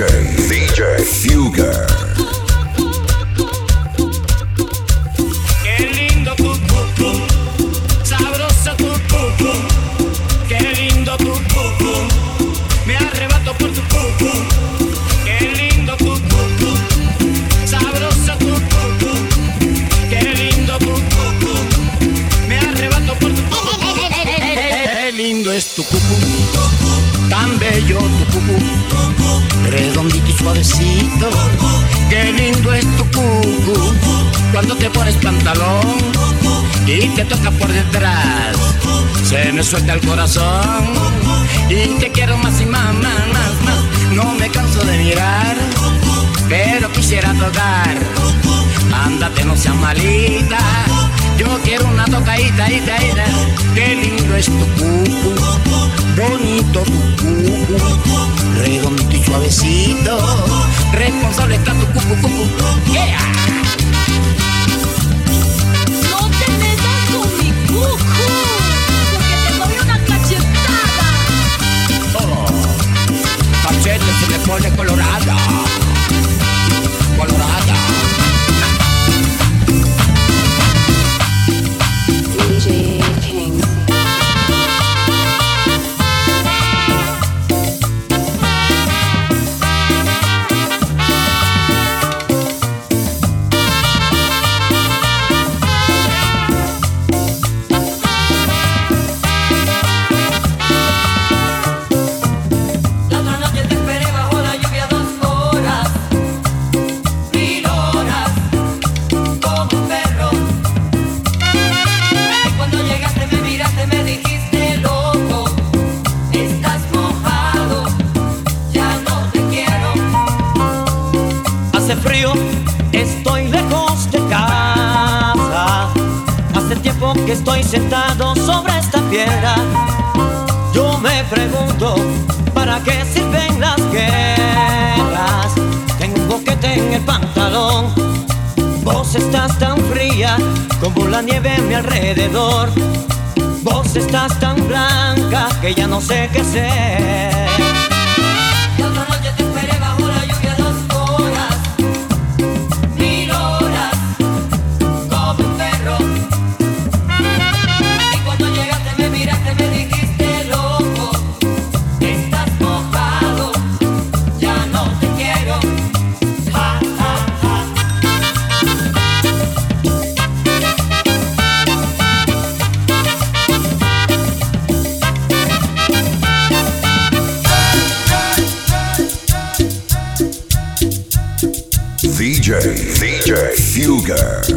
DJ, DJ Fugger. te pones pantalón y te toca por detrás. Se me suelta el corazón y te quiero más y más, más, más, más. No me canso de mirar, pero quisiera tocar. Ándate, no seas malita. Yo quiero una tocadita, ita, ita. Qué lindo es tu cucu, bonito tu cucu, redondito y suavecito. Responsable está tu cucu, cucu. Yeah. estoy sentado sobre esta piedra, yo me pregunto, ¿para qué sirven las guerras? Tengo un boquete en el pantalón, vos estás tan fría como la nieve a mi alrededor, vos estás tan blanca que ya no sé qué ser. Fuger. Fuger.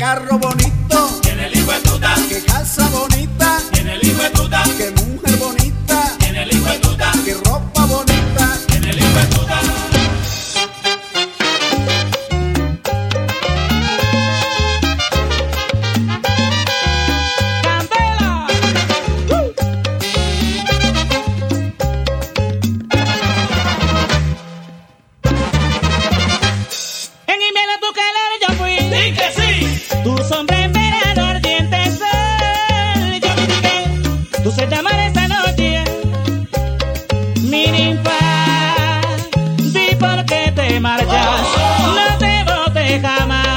carro bonito. Tiene el hijo de. Que casa bonita. triunfar. Sí, porque te marchas, no te voté jamás.